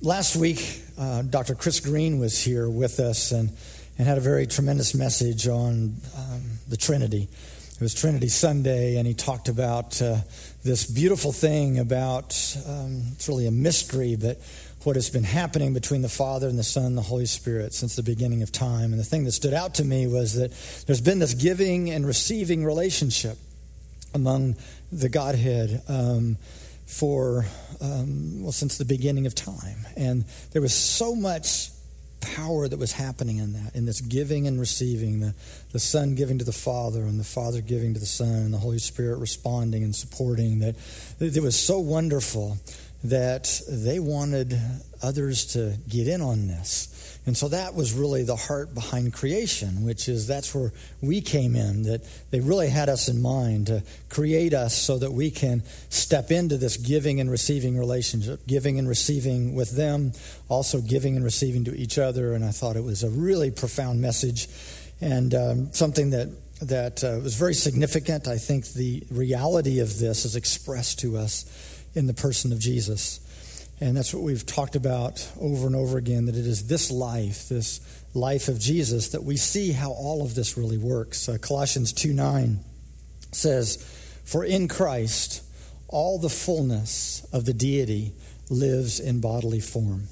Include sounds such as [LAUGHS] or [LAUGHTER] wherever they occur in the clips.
last week, uh, Dr. Chris Green was here with us and, and had a very tremendous message on um, the Trinity. It was Trinity Sunday, and he talked about uh, this beautiful thing about um, it's really a mystery, but what has been happening between the Father and the Son and the Holy Spirit since the beginning of time. And the thing that stood out to me was that there's been this giving and receiving relationship among the Godhead. Um, for, um, well, since the beginning of time. And there was so much power that was happening in that, in this giving and receiving, the, the Son giving to the Father, and the Father giving to the Son, and the Holy Spirit responding and supporting, that it was so wonderful that they wanted others to get in on this. And so that was really the heart behind creation, which is that's where we came in, that they really had us in mind to create us so that we can step into this giving and receiving relationship, giving and receiving with them, also giving and receiving to each other. And I thought it was a really profound message and um, something that that uh, was very significant. I think the reality of this is expressed to us in the person of Jesus. And that's what we've talked about over and over again that it is this life, this life of Jesus, that we see how all of this really works. Uh, Colossians 2 9 says, For in Christ all the fullness of the deity lives in bodily form.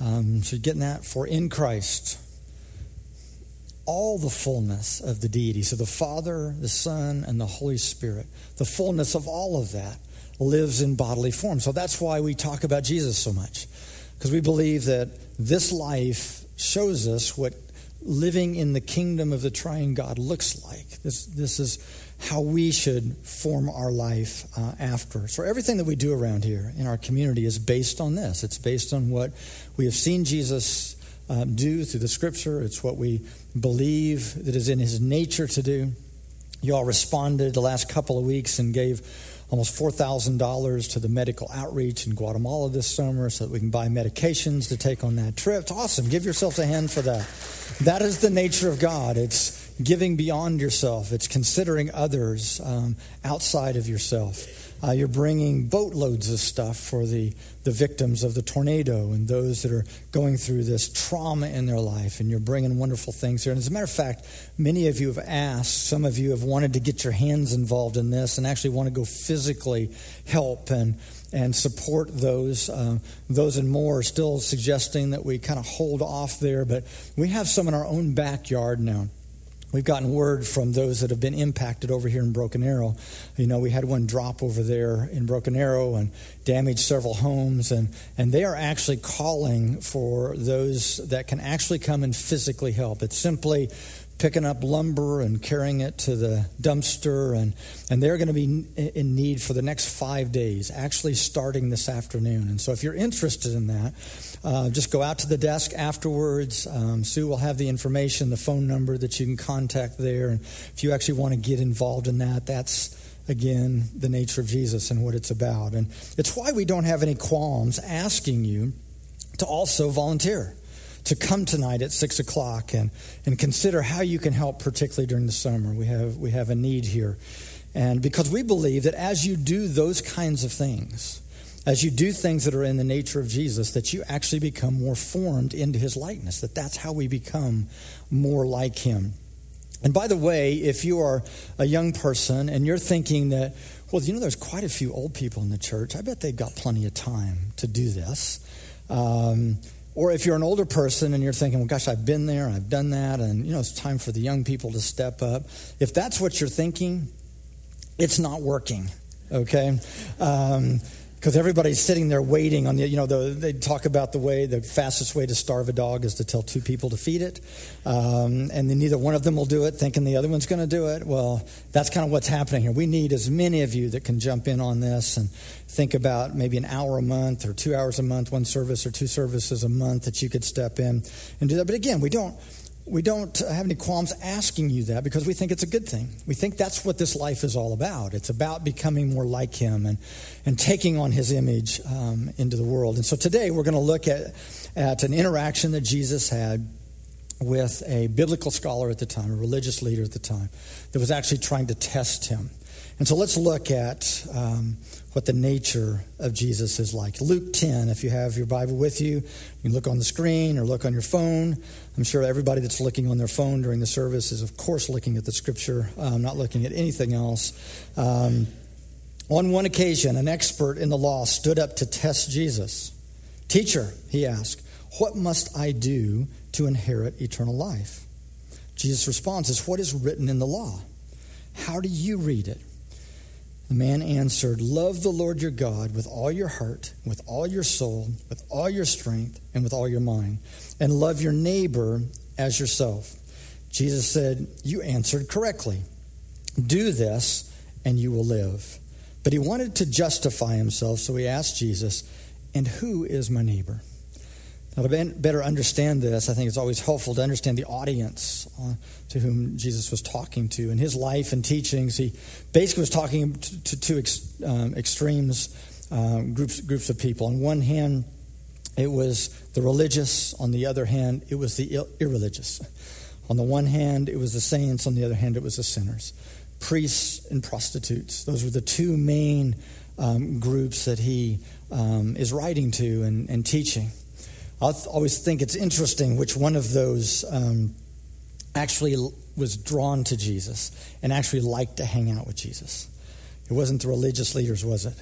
Um, so, getting that? For in Christ all the fullness of the deity. So, the Father, the Son, and the Holy Spirit, the fullness of all of that lives in bodily form. So that's why we talk about Jesus so much, because we believe that this life shows us what living in the kingdom of the triune God looks like. This, this is how we should form our life uh, after. So everything that we do around here in our community is based on this. It's based on what we have seen Jesus uh, do through the scripture. It's what we believe that is in his nature to do. You all responded the last couple of weeks and gave almost $4,000 to the medical outreach in Guatemala this summer so that we can buy medications to take on that trip. It's awesome. Give yourselves a hand for that. That is the nature of God. It's giving beyond yourself, it's considering others um, outside of yourself. Uh, you're bringing boatloads of stuff for the, the victims of the tornado and those that are going through this trauma in their life, and you're bringing wonderful things here. And as a matter of fact, many of you have asked, some of you have wanted to get your hands involved in this and actually want to go physically help and and support those. Uh, those and more still suggesting that we kind of hold off there, but we have some in our own backyard now. We've gotten word from those that have been impacted over here in Broken Arrow. You know, we had one drop over there in Broken Arrow and damaged several homes, and, and they are actually calling for those that can actually come and physically help. It's simply picking up lumber and carrying it to the dumpster, and, and they're going to be in need for the next five days, actually starting this afternoon. And so, if you're interested in that, uh, just go out to the desk afterwards. Um, Sue will have the information, the phone number that you can contact there. And if you actually want to get involved in that, that's again the nature of Jesus and what it's about. And it's why we don't have any qualms asking you to also volunteer to come tonight at six o'clock and, and consider how you can help, particularly during the summer. We have, we have a need here. And because we believe that as you do those kinds of things, as you do things that are in the nature of Jesus, that you actually become more formed into his likeness, that that's how we become more like him. And by the way, if you are a young person and you're thinking that, well, you know, there's quite a few old people in the church, I bet they've got plenty of time to do this. Um, or if you're an older person and you're thinking, well, gosh, I've been there, I've done that, and, you know, it's time for the young people to step up. If that's what you're thinking, it's not working, okay? Um, because everybody's sitting there waiting on the you know the, they talk about the way the fastest way to starve a dog is to tell two people to feed it. Um, and then neither one of them will do it thinking the other one's going to do it. Well that's kind of what's happening here. We need as many of you that can jump in on this and think about maybe an hour a month or two hours a month one service or two services a month that you could step in and do that. But again we don't we don't have any qualms asking you that because we think it's a good thing. We think that's what this life is all about. It's about becoming more like Him and, and taking on His image um, into the world. And so today we're going to look at, at an interaction that Jesus had with a biblical scholar at the time, a religious leader at the time, that was actually trying to test him. And so let's look at um, what the nature of Jesus is like. Luke 10, if you have your Bible with you, you can look on the screen or look on your phone. I'm sure everybody that's looking on their phone during the service is, of course, looking at the scripture, um, not looking at anything else. Um, on one occasion, an expert in the law stood up to test Jesus. Teacher, he asked, what must I do to inherit eternal life? Jesus' response is, What is written in the law? How do you read it? The man answered, Love the Lord your God with all your heart, with all your soul, with all your strength, and with all your mind, and love your neighbor as yourself. Jesus said, You answered correctly. Do this, and you will live. But he wanted to justify himself, so he asked Jesus, And who is my neighbor? Now, to better understand this, I think it's always helpful to understand the audience uh, to whom Jesus was talking to. In his life and teachings, he basically was talking to two um, extremes, um, groups, groups of people. On one hand, it was the religious. On the other hand, it was the irreligious. On the one hand, it was the saints. On the other hand, it was the sinners. Priests and prostitutes. Those were the two main um, groups that he um, is writing to and, and teaching. I always think it's interesting which one of those um, actually was drawn to Jesus and actually liked to hang out with Jesus. It wasn't the religious leaders, was it?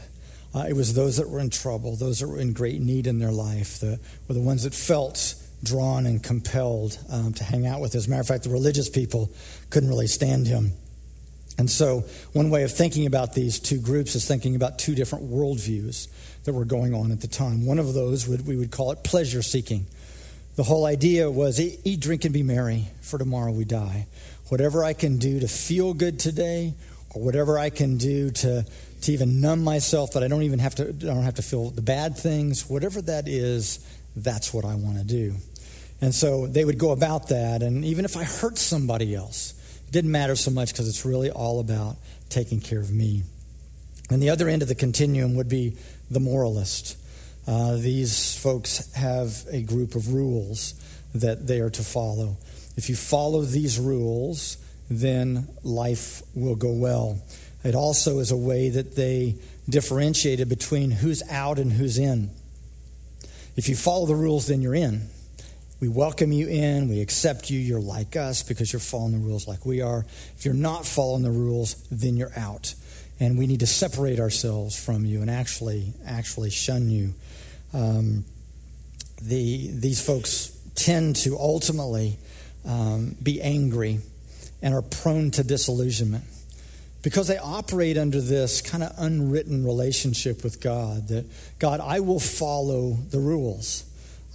Uh, it was those that were in trouble, those that were in great need in their life, the, were the ones that felt drawn and compelled um, to hang out with. Him. As a matter of fact, the religious people couldn't really stand him. And so, one way of thinking about these two groups is thinking about two different worldviews that were going on at the time. One of those, would, we would call it pleasure seeking. The whole idea was eat, eat, drink, and be merry, for tomorrow we die. Whatever I can do to feel good today, or whatever I can do to, to even numb myself that I don't even have to, I don't have to feel the bad things, whatever that is, that's what I want to do. And so they would go about that, and even if I hurt somebody else, didn't matter so much because it's really all about taking care of me. And the other end of the continuum would be the moralist. Uh, these folks have a group of rules that they are to follow. If you follow these rules, then life will go well. It also is a way that they differentiated between who's out and who's in. If you follow the rules, then you're in. We welcome you in. We accept you. You're like us because you're following the rules like we are. If you're not following the rules, then you're out. And we need to separate ourselves from you and actually, actually shun you. Um, the, these folks tend to ultimately um, be angry and are prone to disillusionment because they operate under this kind of unwritten relationship with God that, God, I will follow the rules.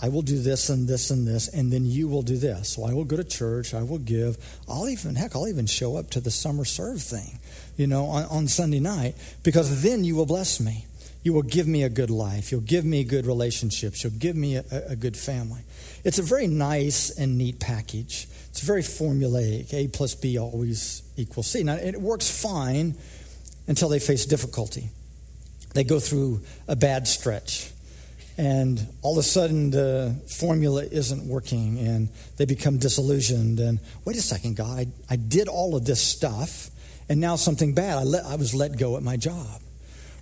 I will do this and this and this, and then you will do this. So I will go to church, I will give. I'll even, heck, I'll even show up to the summer serve thing, you know, on, on Sunday night, because then you will bless me. You will give me a good life. You'll give me good relationships. You'll give me a, a good family. It's a very nice and neat package. It's very formulaic. A plus B always equals C. Now, it works fine until they face difficulty. They go through a bad stretch and all of a sudden the formula isn't working and they become disillusioned and wait a second god i, I did all of this stuff and now something bad. I, let, I was let go at my job.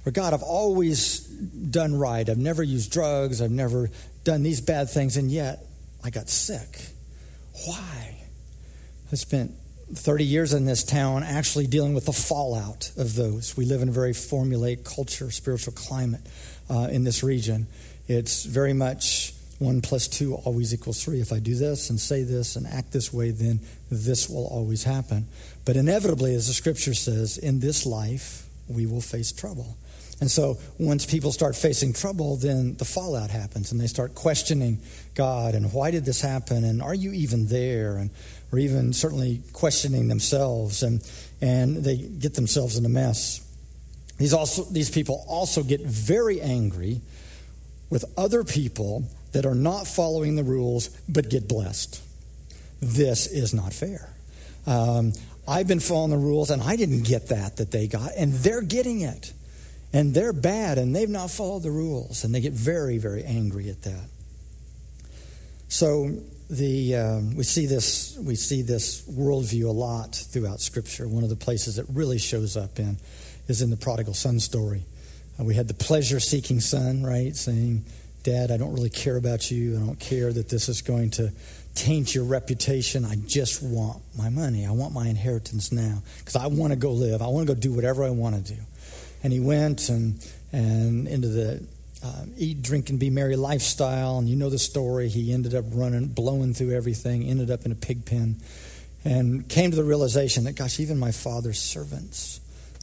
Or god i've always done right. I've never used drugs. I've never done these bad things and yet i got sick. Why? I spent 30 years in this town actually dealing with the fallout of those. We live in a very formulaic culture spiritual climate uh, in this region it's very much one plus two always equals three. If I do this and say this and act this way, then this will always happen. But inevitably, as the scripture says, in this life, we will face trouble. And so once people start facing trouble, then the fallout happens and they start questioning God and why did this happen and are you even there? And or even certainly questioning themselves and, and they get themselves in a mess. These also these people also get very angry with other people that are not following the rules but get blessed. This is not fair. Um, I've been following the rules and I didn't get that that they got, and they're getting it. And they're bad and they've not followed the rules, and they get very, very angry at that. So the um, we see this we see this worldview a lot throughout Scripture. One of the places it really shows up in is in the prodigal son story. We had the pleasure seeking son, right, saying, Dad, I don't really care about you. I don't care that this is going to taint your reputation. I just want my money. I want my inheritance now because I want to go live. I want to go do whatever I want to do. And he went and, and into the uh, eat, drink, and be merry lifestyle. And you know the story. He ended up running, blowing through everything, ended up in a pig pen, and came to the realization that, gosh, even my father's servants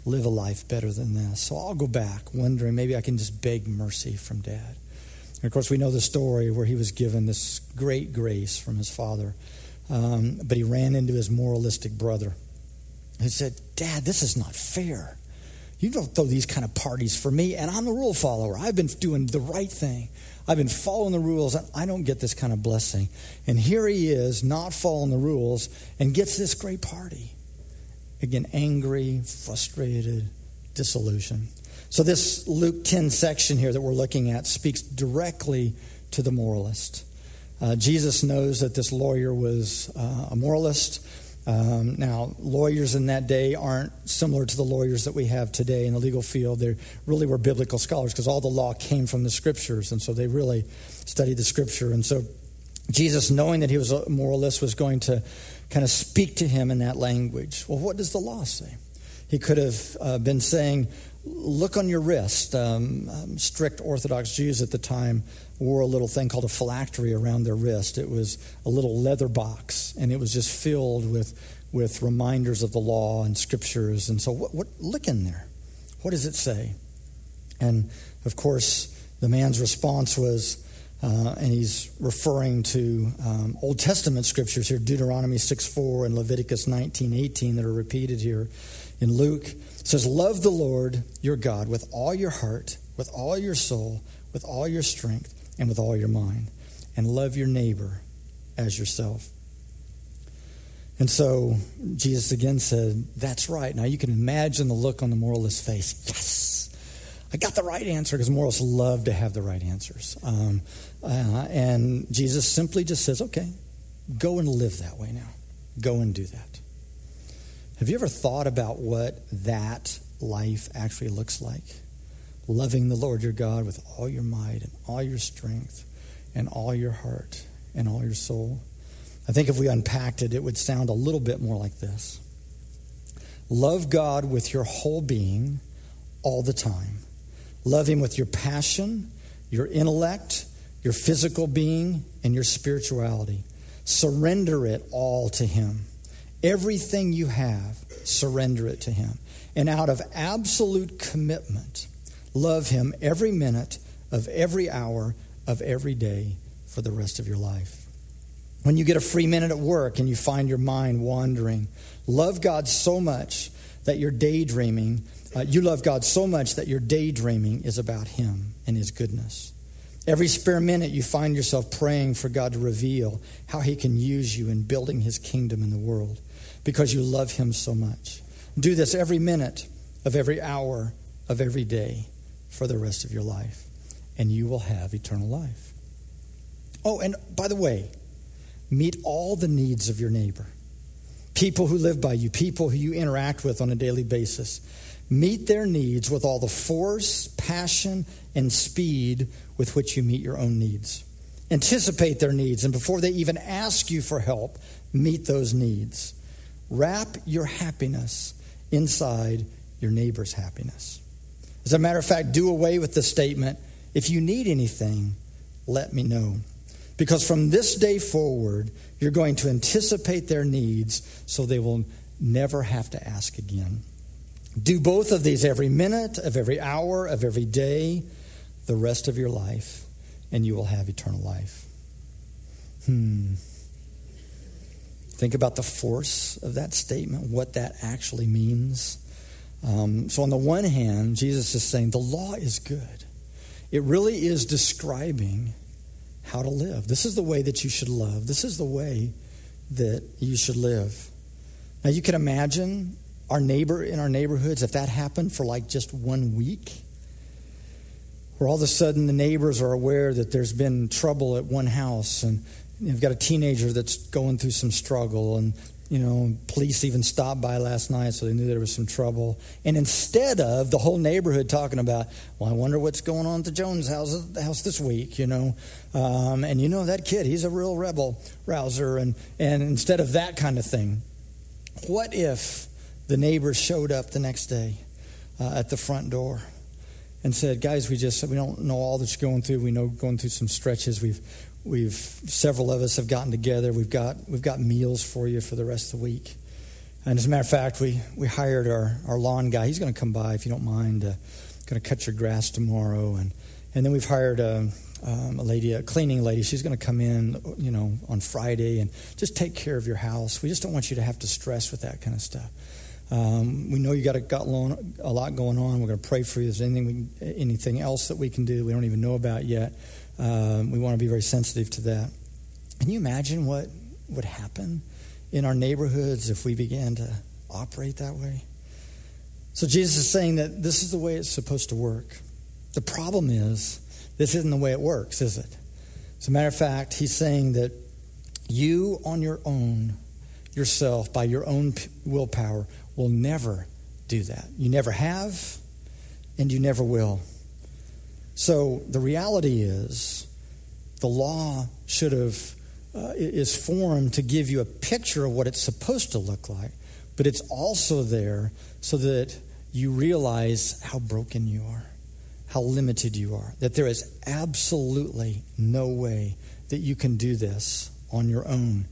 live a life better than this. So I'll go back, wondering maybe I can just beg mercy from dad. And of course, we know the story where he was given this great grace from his father. Um, but he ran into his moralistic brother. He said, Dad, this is not fair. You don't throw these kind of parties for me, and I'm the rule follower. I've been doing the right thing. I've been following the rules, and I don't get this kind of blessing. And here he is, not following the rules, and gets this great party. Again, angry, frustrated, disillusioned. So, this Luke 10 section here that we're looking at speaks directly to the moralist. Uh, Jesus knows that this lawyer was uh, a moralist. Um, now, lawyers in that day aren't similar to the lawyers that we have today in the legal field. They really were biblical scholars because all the law came from the scriptures, and so they really studied the scripture. And so, Jesus, knowing that he was a moralist, was going to kind of speak to him in that language. Well, what does the law say? He could have uh, been saying, look on your wrist. Um, um, strict Orthodox Jews at the time wore a little thing called a phylactery around their wrist. It was a little leather box, and it was just filled with, with reminders of the law and scriptures. And so, what, what, look in there. What does it say? And of course, the man's response was, uh, and he's referring to um, Old Testament scriptures here, Deuteronomy 6 4 and Leviticus 19 18 that are repeated here in Luke. It says, Love the Lord your God with all your heart, with all your soul, with all your strength, and with all your mind, and love your neighbor as yourself. And so Jesus again said, That's right. Now you can imagine the look on the moralist's face. Yes! I got the right answer because moralists love to have the right answers. Um, uh, and Jesus simply just says, okay, go and live that way now. Go and do that. Have you ever thought about what that life actually looks like? Loving the Lord your God with all your might and all your strength and all your heart and all your soul. I think if we unpacked it, it would sound a little bit more like this Love God with your whole being all the time Love Him with your passion, your intellect, your physical being, and your spirituality. Surrender it all to Him. Everything you have, surrender it to Him. And out of absolute commitment, love Him every minute of every hour of every day for the rest of your life. When you get a free minute at work and you find your mind wandering, love God so much that you're daydreaming uh, you love God so much that your daydreaming is about Him and His goodness. Every spare minute, you find yourself praying for God to reveal how He can use you in building His kingdom in the world because you love Him so much. Do this every minute of every hour of every day for the rest of your life, and you will have eternal life. Oh, and by the way, meet all the needs of your neighbor people who live by you, people who you interact with on a daily basis. Meet their needs with all the force, passion, and speed with which you meet your own needs. Anticipate their needs, and before they even ask you for help, meet those needs. Wrap your happiness inside your neighbor's happiness. As a matter of fact, do away with the statement if you need anything, let me know. Because from this day forward, you're going to anticipate their needs so they will never have to ask again. Do both of these every minute of every hour of every day, the rest of your life, and you will have eternal life. Hmm. Think about the force of that statement, what that actually means. Um, so, on the one hand, Jesus is saying the law is good. It really is describing how to live. This is the way that you should love. This is the way that you should live. Now, you can imagine our neighbor in our neighborhoods, if that happened for like just one week, where all of a sudden the neighbors are aware that there's been trouble at one house and you've got a teenager that's going through some struggle and you know, police even stopped by last night, so they knew there was some trouble. And instead of the whole neighborhood talking about, well, I wonder what's going on at the Jones house, house this week, you know, um, and you know that kid, he's a real rebel rouser, and, and instead of that kind of thing, what if the neighbors showed up the next day uh, at the front door and said, guys, we just, we don't know all that you're going through. We know going through some stretches. We've, We've several of us have gotten together. We've got we've got meals for you for the rest of the week. And as a matter of fact, we, we hired our, our lawn guy. He's going to come by if you don't mind. Uh, going to cut your grass tomorrow, and and then we've hired a, um, a lady, a cleaning lady. She's going to come in, you know, on Friday and just take care of your house. We just don't want you to have to stress with that kind of stuff. Um, we know you got a, got a lot going on. We're going to pray for you. Is anything we, anything else that we can do? We don't even know about yet. Um, we want to be very sensitive to that. Can you imagine what would happen in our neighborhoods if we began to operate that way? So Jesus is saying that this is the way it's supposed to work. The problem is, this isn't the way it works, is it? As a matter of fact, he's saying that you on your own, yourself, by your own willpower, will never do that. You never have, and you never will. So the reality is, the law should have uh, is formed to give you a picture of what it's supposed to look like, but it's also there so that you realize how broken you are, how limited you are, that there is absolutely no way that you can do this on your own.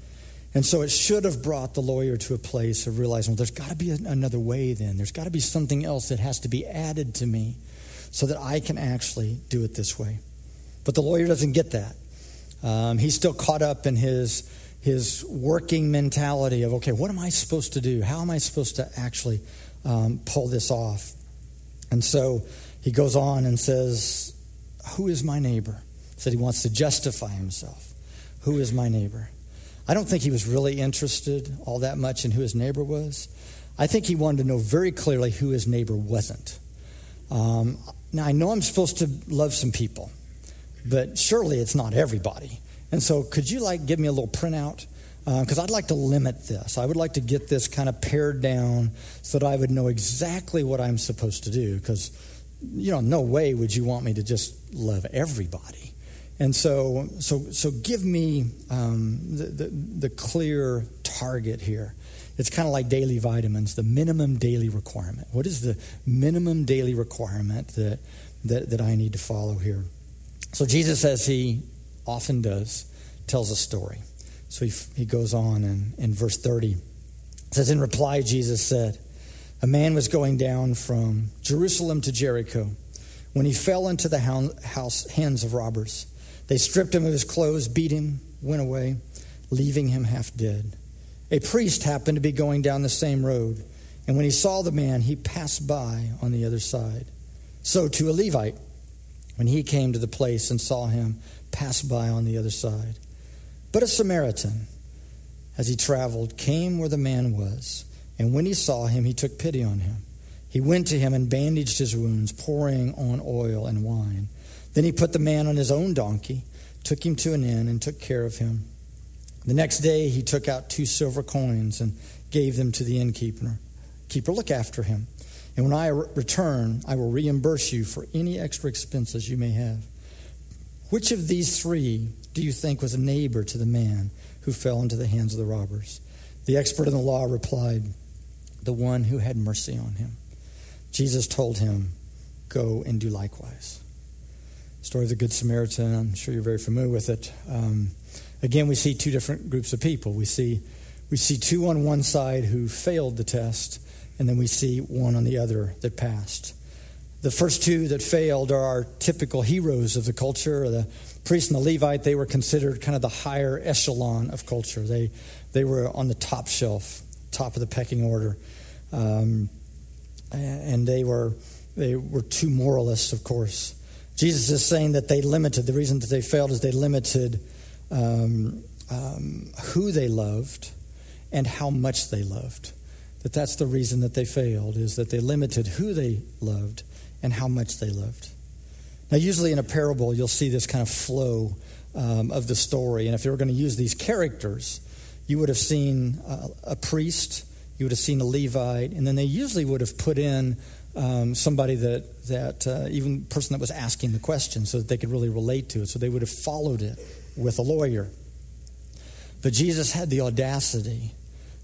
And so it should have brought the lawyer to a place of realizing, well, there's got to be another way then. There's got to be something else that has to be added to me so that I can actually do it this way. But the lawyer doesn't get that. Um, he's still caught up in his, his working mentality of, okay, what am I supposed to do? How am I supposed to actually um, pull this off? And so he goes on and says, Who is my neighbor? Said he wants to justify himself. Who is my neighbor? I don't think he was really interested all that much in who his neighbor was. I think he wanted to know very clearly who his neighbor wasn't. Um, now, I know I'm supposed to love some people, but surely it's not everybody. And so, could you like give me a little printout? Because uh, I'd like to limit this. I would like to get this kind of pared down so that I would know exactly what I'm supposed to do. Because, you know, no way would you want me to just love everybody. And so, so, so give me um, the, the, the clear target here. It's kind of like daily vitamins, the minimum daily requirement. What is the minimum daily requirement that, that, that I need to follow here? So Jesus, as he often does, tells a story. So he, he goes on in, in verse 30. It says, In reply, Jesus said, A man was going down from Jerusalem to Jericho when he fell into the house, hands of robbers. They stripped him of his clothes, beat him, went away, leaving him half dead. A priest happened to be going down the same road, and when he saw the man, he passed by on the other side. So to a Levite, when he came to the place and saw him, passed by on the other side. But a Samaritan, as he traveled, came where the man was, and when he saw him, he took pity on him. He went to him and bandaged his wounds, pouring on oil and wine. Then he put the man on his own donkey, took him to an inn, and took care of him. The next day he took out two silver coins and gave them to the innkeeper. Keeper, look after him. And when I return, I will reimburse you for any extra expenses you may have. Which of these three do you think was a neighbor to the man who fell into the hands of the robbers? The expert in the law replied, The one who had mercy on him. Jesus told him, Go and do likewise. Story of the Good Samaritan, I'm sure you're very familiar with it. Um, again, we see two different groups of people. We see, we see two on one side who failed the test, and then we see one on the other that passed. The first two that failed are our typical heroes of the culture. The priest and the Levite, they were considered kind of the higher echelon of culture. They, they were on the top shelf, top of the pecking order. Um, and they were, they were two moralists, of course. Jesus is saying that they limited, the reason that they failed is they limited um, um, who they loved and how much they loved. That that's the reason that they failed, is that they limited who they loved and how much they loved. Now, usually in a parable, you'll see this kind of flow um, of the story. And if you were going to use these characters, you would have seen uh, a priest, you would have seen a Levite, and then they usually would have put in um, somebody that, that uh, even person that was asking the question so that they could really relate to it. So they would have followed it with a lawyer. But Jesus had the audacity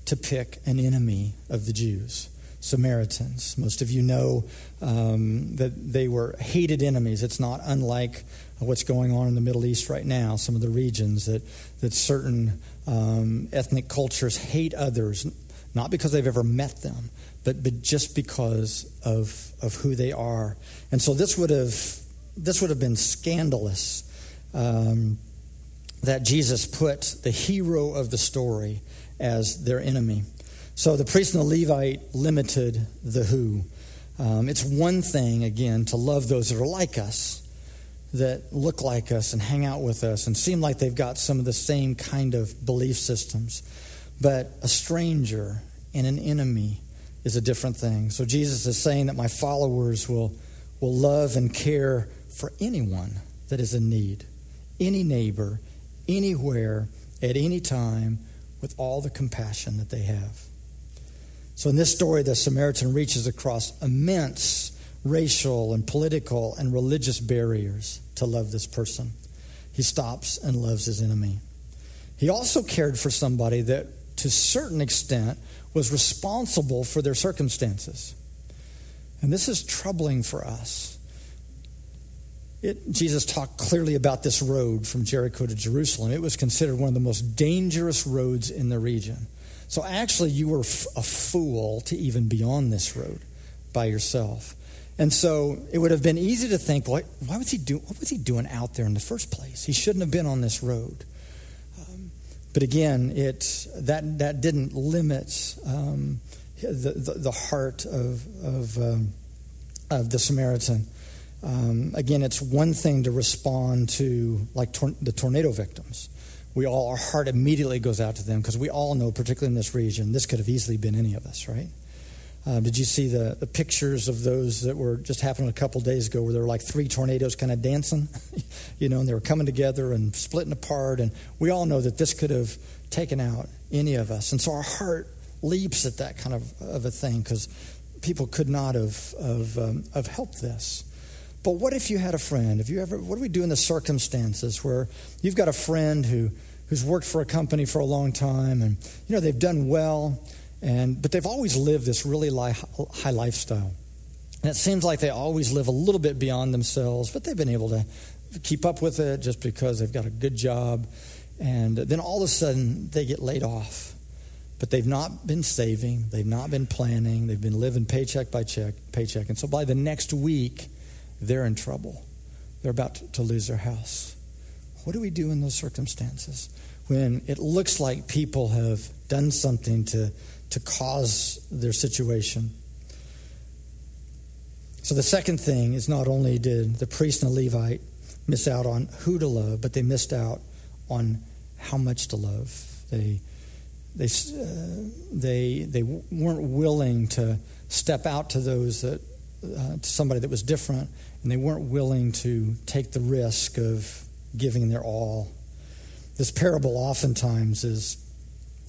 to pick an enemy of the Jews. Samaritans. Most of you know um, that they were hated enemies. It's not unlike what's going on in the Middle East right now, some of the regions that, that certain um, ethnic cultures hate others, not because they've ever met them, but, but just because of, of who they are. And so this would have, this would have been scandalous um, that Jesus put the hero of the story as their enemy. So the priest and the Levite limited the who. Um, it's one thing, again, to love those that are like us, that look like us and hang out with us and seem like they've got some of the same kind of belief systems. But a stranger and an enemy is a different thing. So Jesus is saying that my followers will, will love and care for anyone that is in need, any neighbor, anywhere, at any time, with all the compassion that they have. So in this story, the Samaritan reaches across immense racial and political and religious barriers to love this person. He stops and loves his enemy. He also cared for somebody that, to a certain extent, was responsible for their circumstances. And this is troubling for us. It, Jesus talked clearly about this road from Jericho to Jerusalem. It was considered one of the most dangerous roads in the region. So actually, you were f- a fool to even be on this road by yourself. And so it would have been easy to think, why, why was he do, what was he doing out there in the first place? He shouldn't have been on this road. But again, it, that, that didn't limit um, the, the, the, heart of, of, um, of the Samaritan. Um, again, it's one thing to respond to like tor- the tornado victims we all, our heart immediately goes out to them because we all know, particularly in this region, this could have easily been any of us, right? Uh, did you see the, the, pictures of those that were just happening a couple days ago where there were like three tornadoes kind of dancing, [LAUGHS] you know, and they were coming together and splitting apart? And we all know that this could have taken out any of us. And so our heart leaps at that kind of, of a thing because people could not have, have, um, have helped this. But what if you had a friend? If you ever, what do we do in the circumstances where you've got a friend who, who's worked for a company for a long time and, you know, they've done well, and, but they've always lived this really high lifestyle. And it seems like they always live a little bit beyond themselves, but they've been able to keep up with it just because they've got a good job. And then all of a sudden, they get laid off. But they've not been saving, they've not been planning, they've been living paycheck by check, paycheck. And so by the next week, they're in trouble. They're about to lose their house. What do we do in those circumstances when it looks like people have done something to, to cause their situation? So, the second thing is not only did the priest and the Levite miss out on who to love, but they missed out on how much to love. They, they, uh, they, they weren't willing to step out to those that, uh, to somebody that was different and they weren't willing to take the risk of giving their all. This parable oftentimes is,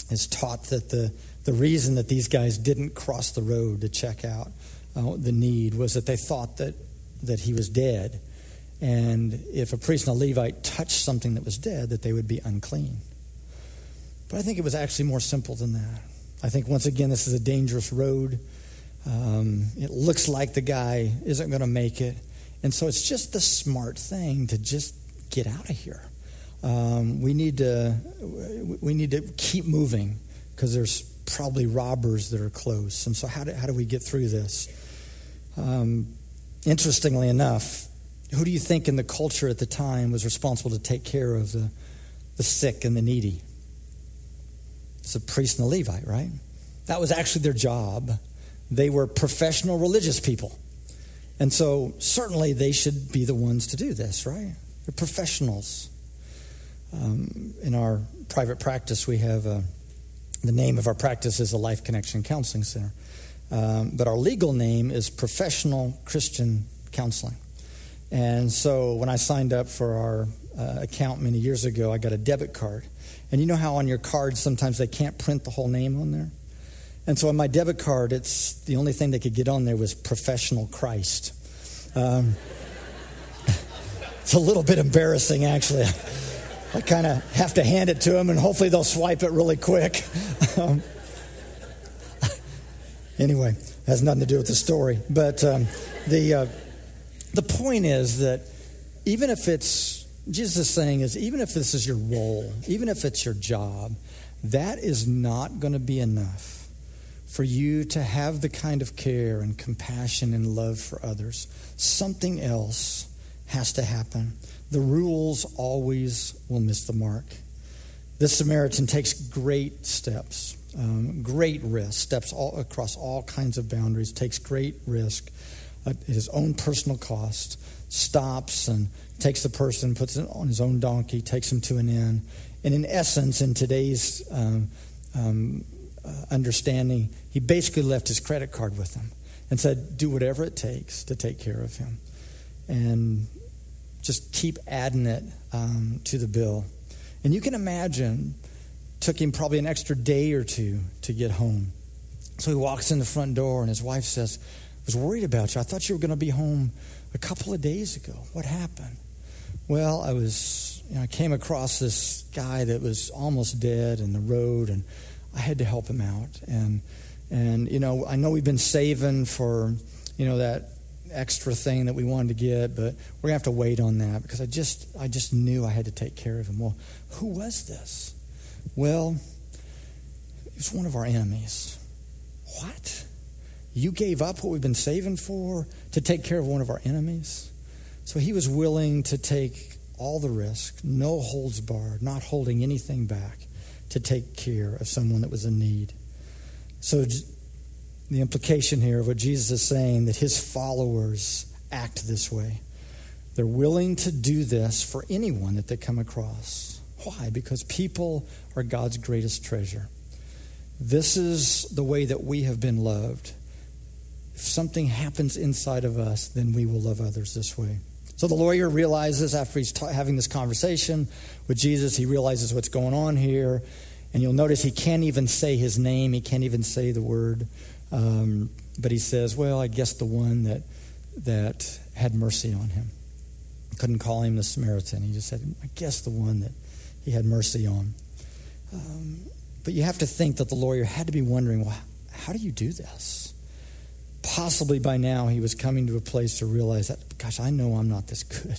is taught that the, the reason that these guys didn't cross the road to check out uh, the need was that they thought that, that he was dead. And if a priest and a Levite touched something that was dead, that they would be unclean. But I think it was actually more simple than that. I think, once again, this is a dangerous road. Um, it looks like the guy isn't going to make it. And so it's just the smart thing to just get out of here. Um, we need to we need to keep moving because there's probably robbers that are close. And so how do, how do we get through this? Um, interestingly enough, who do you think in the culture at the time was responsible to take care of the, the sick and the needy? It's a priest and a Levite, right? That was actually their job. They were professional religious people. And so, certainly, they should be the ones to do this, right? They're professionals. Um, in our private practice, we have uh, the name of our practice is the Life Connection Counseling Center. Um, but our legal name is Professional Christian Counseling. And so when I signed up for our uh, account many years ago. I got a debit card. And you know how on your card sometimes they can't print the whole name on there? And so on my debit card, it's the only thing they could get on there was professional Christ. Um, [LAUGHS] it's a little bit embarrassing, actually. I kind of have to hand it to them, and hopefully they'll swipe it really quick. Um, anyway, has nothing to do with the story. But um, the uh, the point is that even if it's Jesus is saying is even if this is your role, even if it's your job, that is not going to be enough for you to have the kind of care and compassion and love for others. Something else has to happen. The rules always will miss the mark. This Samaritan takes great steps, um, great risk, steps all across all kinds of boundaries, takes great risk at his own personal cost, stops and takes the person, puts it on his own donkey, takes him to an inn. And in essence, in today's um, um, uh, understanding, he basically left his credit card with him and said, Do whatever it takes to take care of him. And just keep adding it um, to the bill. And you can imagine, took him probably an extra day or two to get home. So he walks in the front door, and his wife says, I was worried about you. I thought you were going to be home a couple of days ago. What happened? Well, I was, you know, I came across this guy that was almost dead in the road, and I had to help him out. And, and you know, I know we've been saving for, you know, that extra thing that we wanted to get, but we're gonna have to wait on that because I just, I just knew I had to take care of him. Well, who was this? Well, it was one of our enemies. What? You gave up what we've been saving for to take care of one of our enemies? So he was willing to take all the risk, no holds barred, not holding anything back to take care of someone that was in need. So the implication here of what Jesus is saying that his followers act this way. They're willing to do this for anyone that they come across. Why? Because people are God's greatest treasure. This is the way that we have been loved. If something happens inside of us, then we will love others this way. So the lawyer realizes after he's ta- having this conversation with Jesus, he realizes what's going on here. And you'll notice he can't even say his name, he can't even say the word. Um, but he says, Well, I guess the one that, that had mercy on him. Couldn't call him the Samaritan. He just said, I guess the one that he had mercy on. Um, but you have to think that the lawyer had to be wondering, Well, how do you do this? possibly by now he was coming to a place to realize that, gosh, I know I'm not this good.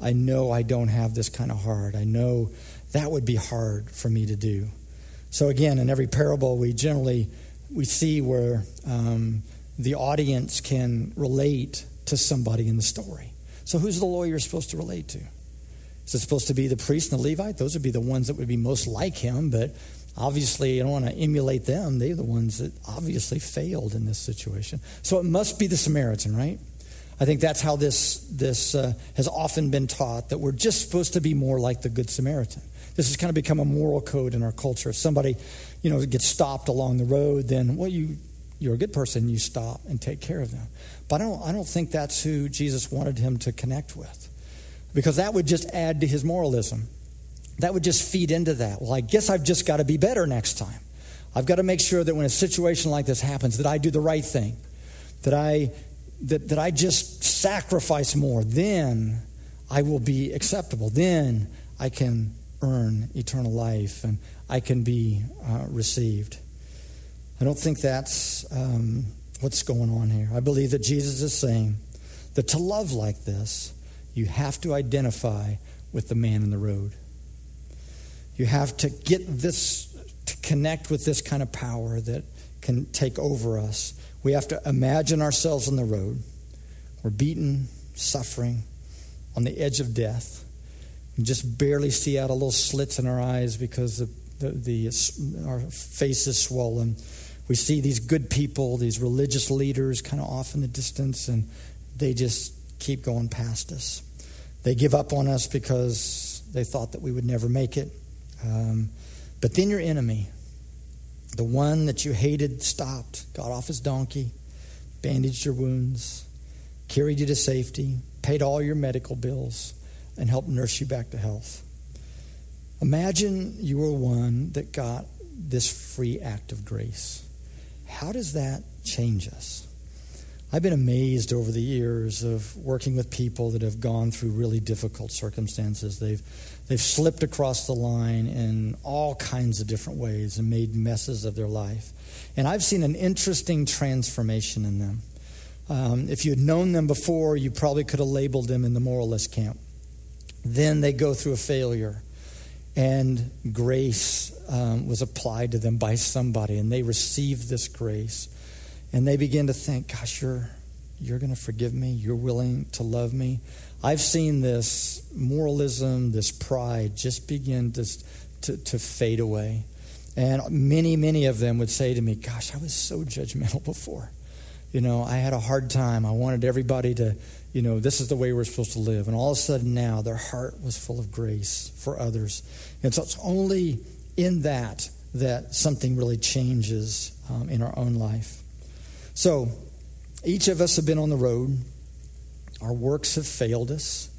I know I don't have this kind of heart. I know that would be hard for me to do. So again, in every parable, we generally we see where um, the audience can relate to somebody in the story. So who's the lawyer supposed to relate to? Is it supposed to be the priest and the Levite? Those would be the ones that would be most like him, but obviously you don't want to emulate them. They're the ones that obviously failed in this situation. So it must be the Samaritan, right? I think that's how this, this uh, has often been taught that we're just supposed to be more like the Good Samaritan. This has kind of become a moral code in our culture. If somebody, you know, get stopped along the road, then, well, you, you're a good person. You stop and take care of them. But I don't, I don't think that's who Jesus wanted him to connect with because that would just add to his moralism that would just feed into that. Well, I guess I've just got to be better next time. I've got to make sure that when a situation like this happens, that I do the right thing, that I that, that I just sacrifice more. Then I will be acceptable. Then I can earn eternal life and I can be uh, received. I don't think that's um, what's going on here. I believe that Jesus is saying that to love like this, you have to identify with the man in the road. You have to get this, to connect with this kind of power that can take over us. We have to imagine ourselves on the road. We're beaten, suffering, on the edge of death. We just barely see out a little slits in our eyes because the, the, the, our face is swollen. We see these good people, these religious leaders, kind of off in the distance, and they just keep going past us. They give up on us because they thought that we would never make it. Um, but then your enemy, the one that you hated, stopped, got off his donkey, bandaged your wounds, carried you to safety, paid all your medical bills, and helped nurse you back to health. Imagine you were one that got this free act of grace. How does that change us? I've been amazed over the years of working with people that have gone through really difficult circumstances. They've, they've slipped across the line in all kinds of different ways and made messes of their life. And I've seen an interesting transformation in them. Um, if you had known them before, you probably could have labeled them in the moralist camp. Then they go through a failure, and grace um, was applied to them by somebody, and they received this grace. And they begin to think, gosh, you're, you're going to forgive me. You're willing to love me. I've seen this moralism, this pride just begin to, to, to fade away. And many, many of them would say to me, gosh, I was so judgmental [LAUGHS] before. You know, I had a hard time. I wanted everybody to, you know, this is the way we're supposed to live. And all of a sudden now, their heart was full of grace for others. And so it's only in that that something really changes um, in our own life. So, each of us have been on the road. Our works have failed us.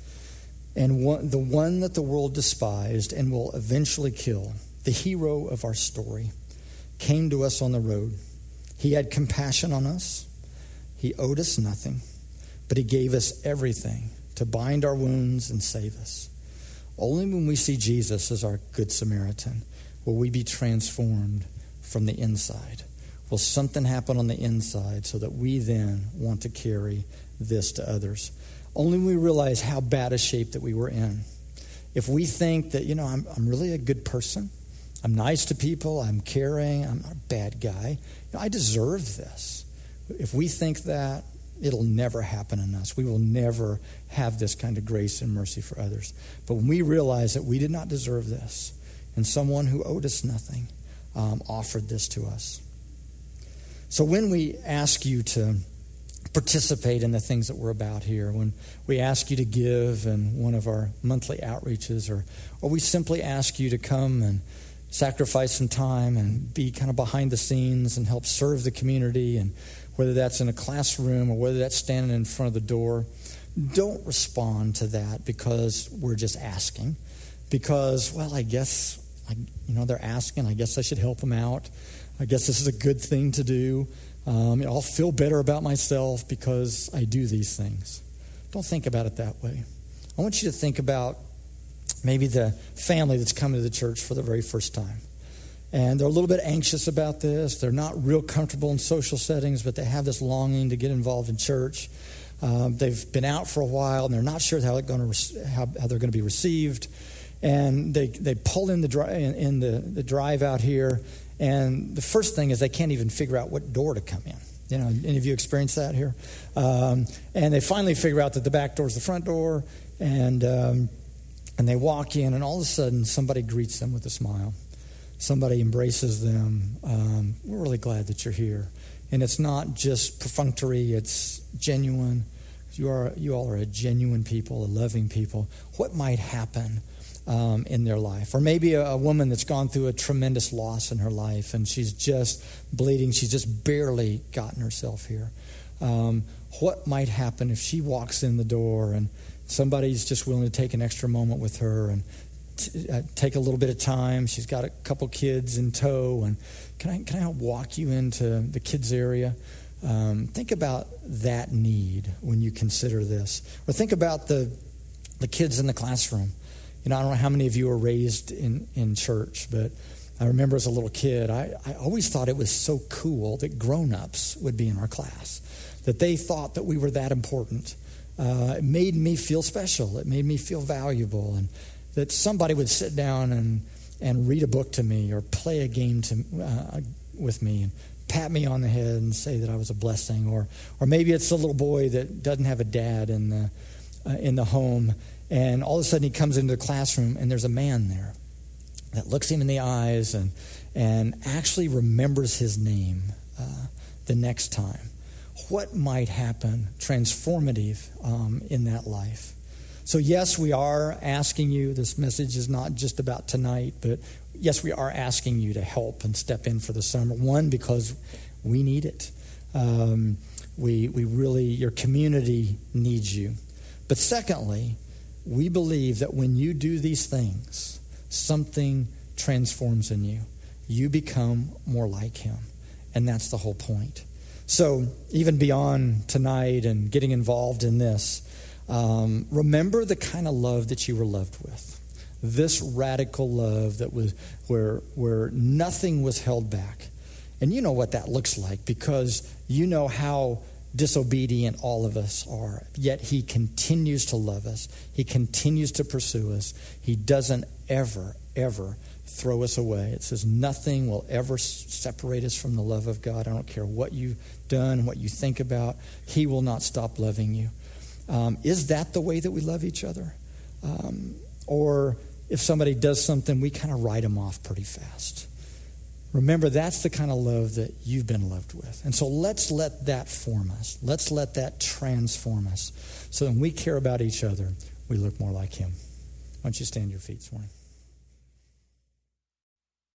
And one, the one that the world despised and will eventually kill, the hero of our story, came to us on the road. He had compassion on us. He owed us nothing, but He gave us everything to bind our wounds and save us. Only when we see Jesus as our Good Samaritan will we be transformed from the inside will something happen on the inside so that we then want to carry this to others? Only when we realize how bad a shape that we were in. If we think that, you know, I'm, I'm really a good person, I'm nice to people, I'm caring, I'm not a bad guy, you know, I deserve this. If we think that, it'll never happen in us. We will never have this kind of grace and mercy for others. But when we realize that we did not deserve this, and someone who owed us nothing um, offered this to us, so when we ask you to participate in the things that we're about here, when we ask you to give in one of our monthly outreaches, or, or we simply ask you to come and sacrifice some time and be kind of behind the scenes and help serve the community, and whether that's in a classroom or whether that's standing in front of the door, don't respond to that because we're just asking. Because, well, I guess, I, you know, they're asking. I guess I should help them out. I guess this is a good thing to do. Um, I'll feel better about myself because I do these things. Don't think about it that way. I want you to think about maybe the family that's coming to the church for the very first time. And they're a little bit anxious about this. They're not real comfortable in social settings, but they have this longing to get involved in church. Um, they've been out for a while and they're not sure how, they're going to, how, how they're going to be received. And they, they pull in the, dri- in, in the, the drive out here and the first thing is they can't even figure out what door to come in. You know, any of you experienced that here? Um, and they finally figure out that the back door is the front door, and um, and they walk in, and all of a sudden somebody greets them with a smile. Somebody embraces them. Um, we're really glad that you're here, and it's not just perfunctory; it's genuine. You are you all are a genuine people, a loving people. What might happen um, in their life. Or maybe a, a, woman that's gone through a tremendous loss in her life and she's just bleeding. She's just barely gotten herself here. Um, what might happen if she walks in the door and somebody's just willing to take an extra moment with her and t- uh, take a little bit of time? She's got a couple kids in tow, and can I, can I walk you into the kids' area? Um, think about that need when you consider this. Or think about the, the kids in the classroom. You know, I don't know how many of you were raised in, in church, but I remember as a little kid, I, I always thought it was so cool that grown ups would be in our class, that they thought that we were that important. Uh, it made me feel special, it made me feel valuable, and that somebody would sit down and, and read a book to me or play a game to, uh, with me and pat me on the head and say that I was a blessing. Or, or maybe it's a little boy that doesn't have a dad in the, uh, in the home and all of a sudden, he comes into the classroom, and there's a man there that looks him in the eyes and, and actually remembers his name uh, the next time. What might happen transformative um, in that life? So, yes, we are asking you, this message is not just about tonight, but yes, we are asking you to help and step in for the summer. One, because we need it. Um, we, we really, your community needs you. But secondly, we believe that when you do these things, something transforms in you. You become more like Him. And that's the whole point. So, even beyond tonight and getting involved in this, um, remember the kind of love that you were loved with. This radical love that was where, where nothing was held back. And you know what that looks like because you know how disobedient all of us are. Yet he continues to love us, he continues to pursue us. He doesn't ever, ever throw us away. It says, Nothing will ever separate us from the love of God. I don't care what you've done, what you think about, He will not stop loving you. Um, is that the way that we love each other? Um, or if somebody does something, we kind of write them off pretty fast. Remember, that's the kind of love that you've been loved with. And so let's let that form us. Let's let that transform us. So when we care about each other, we look more like Him. Why don't you stand your feet this morning?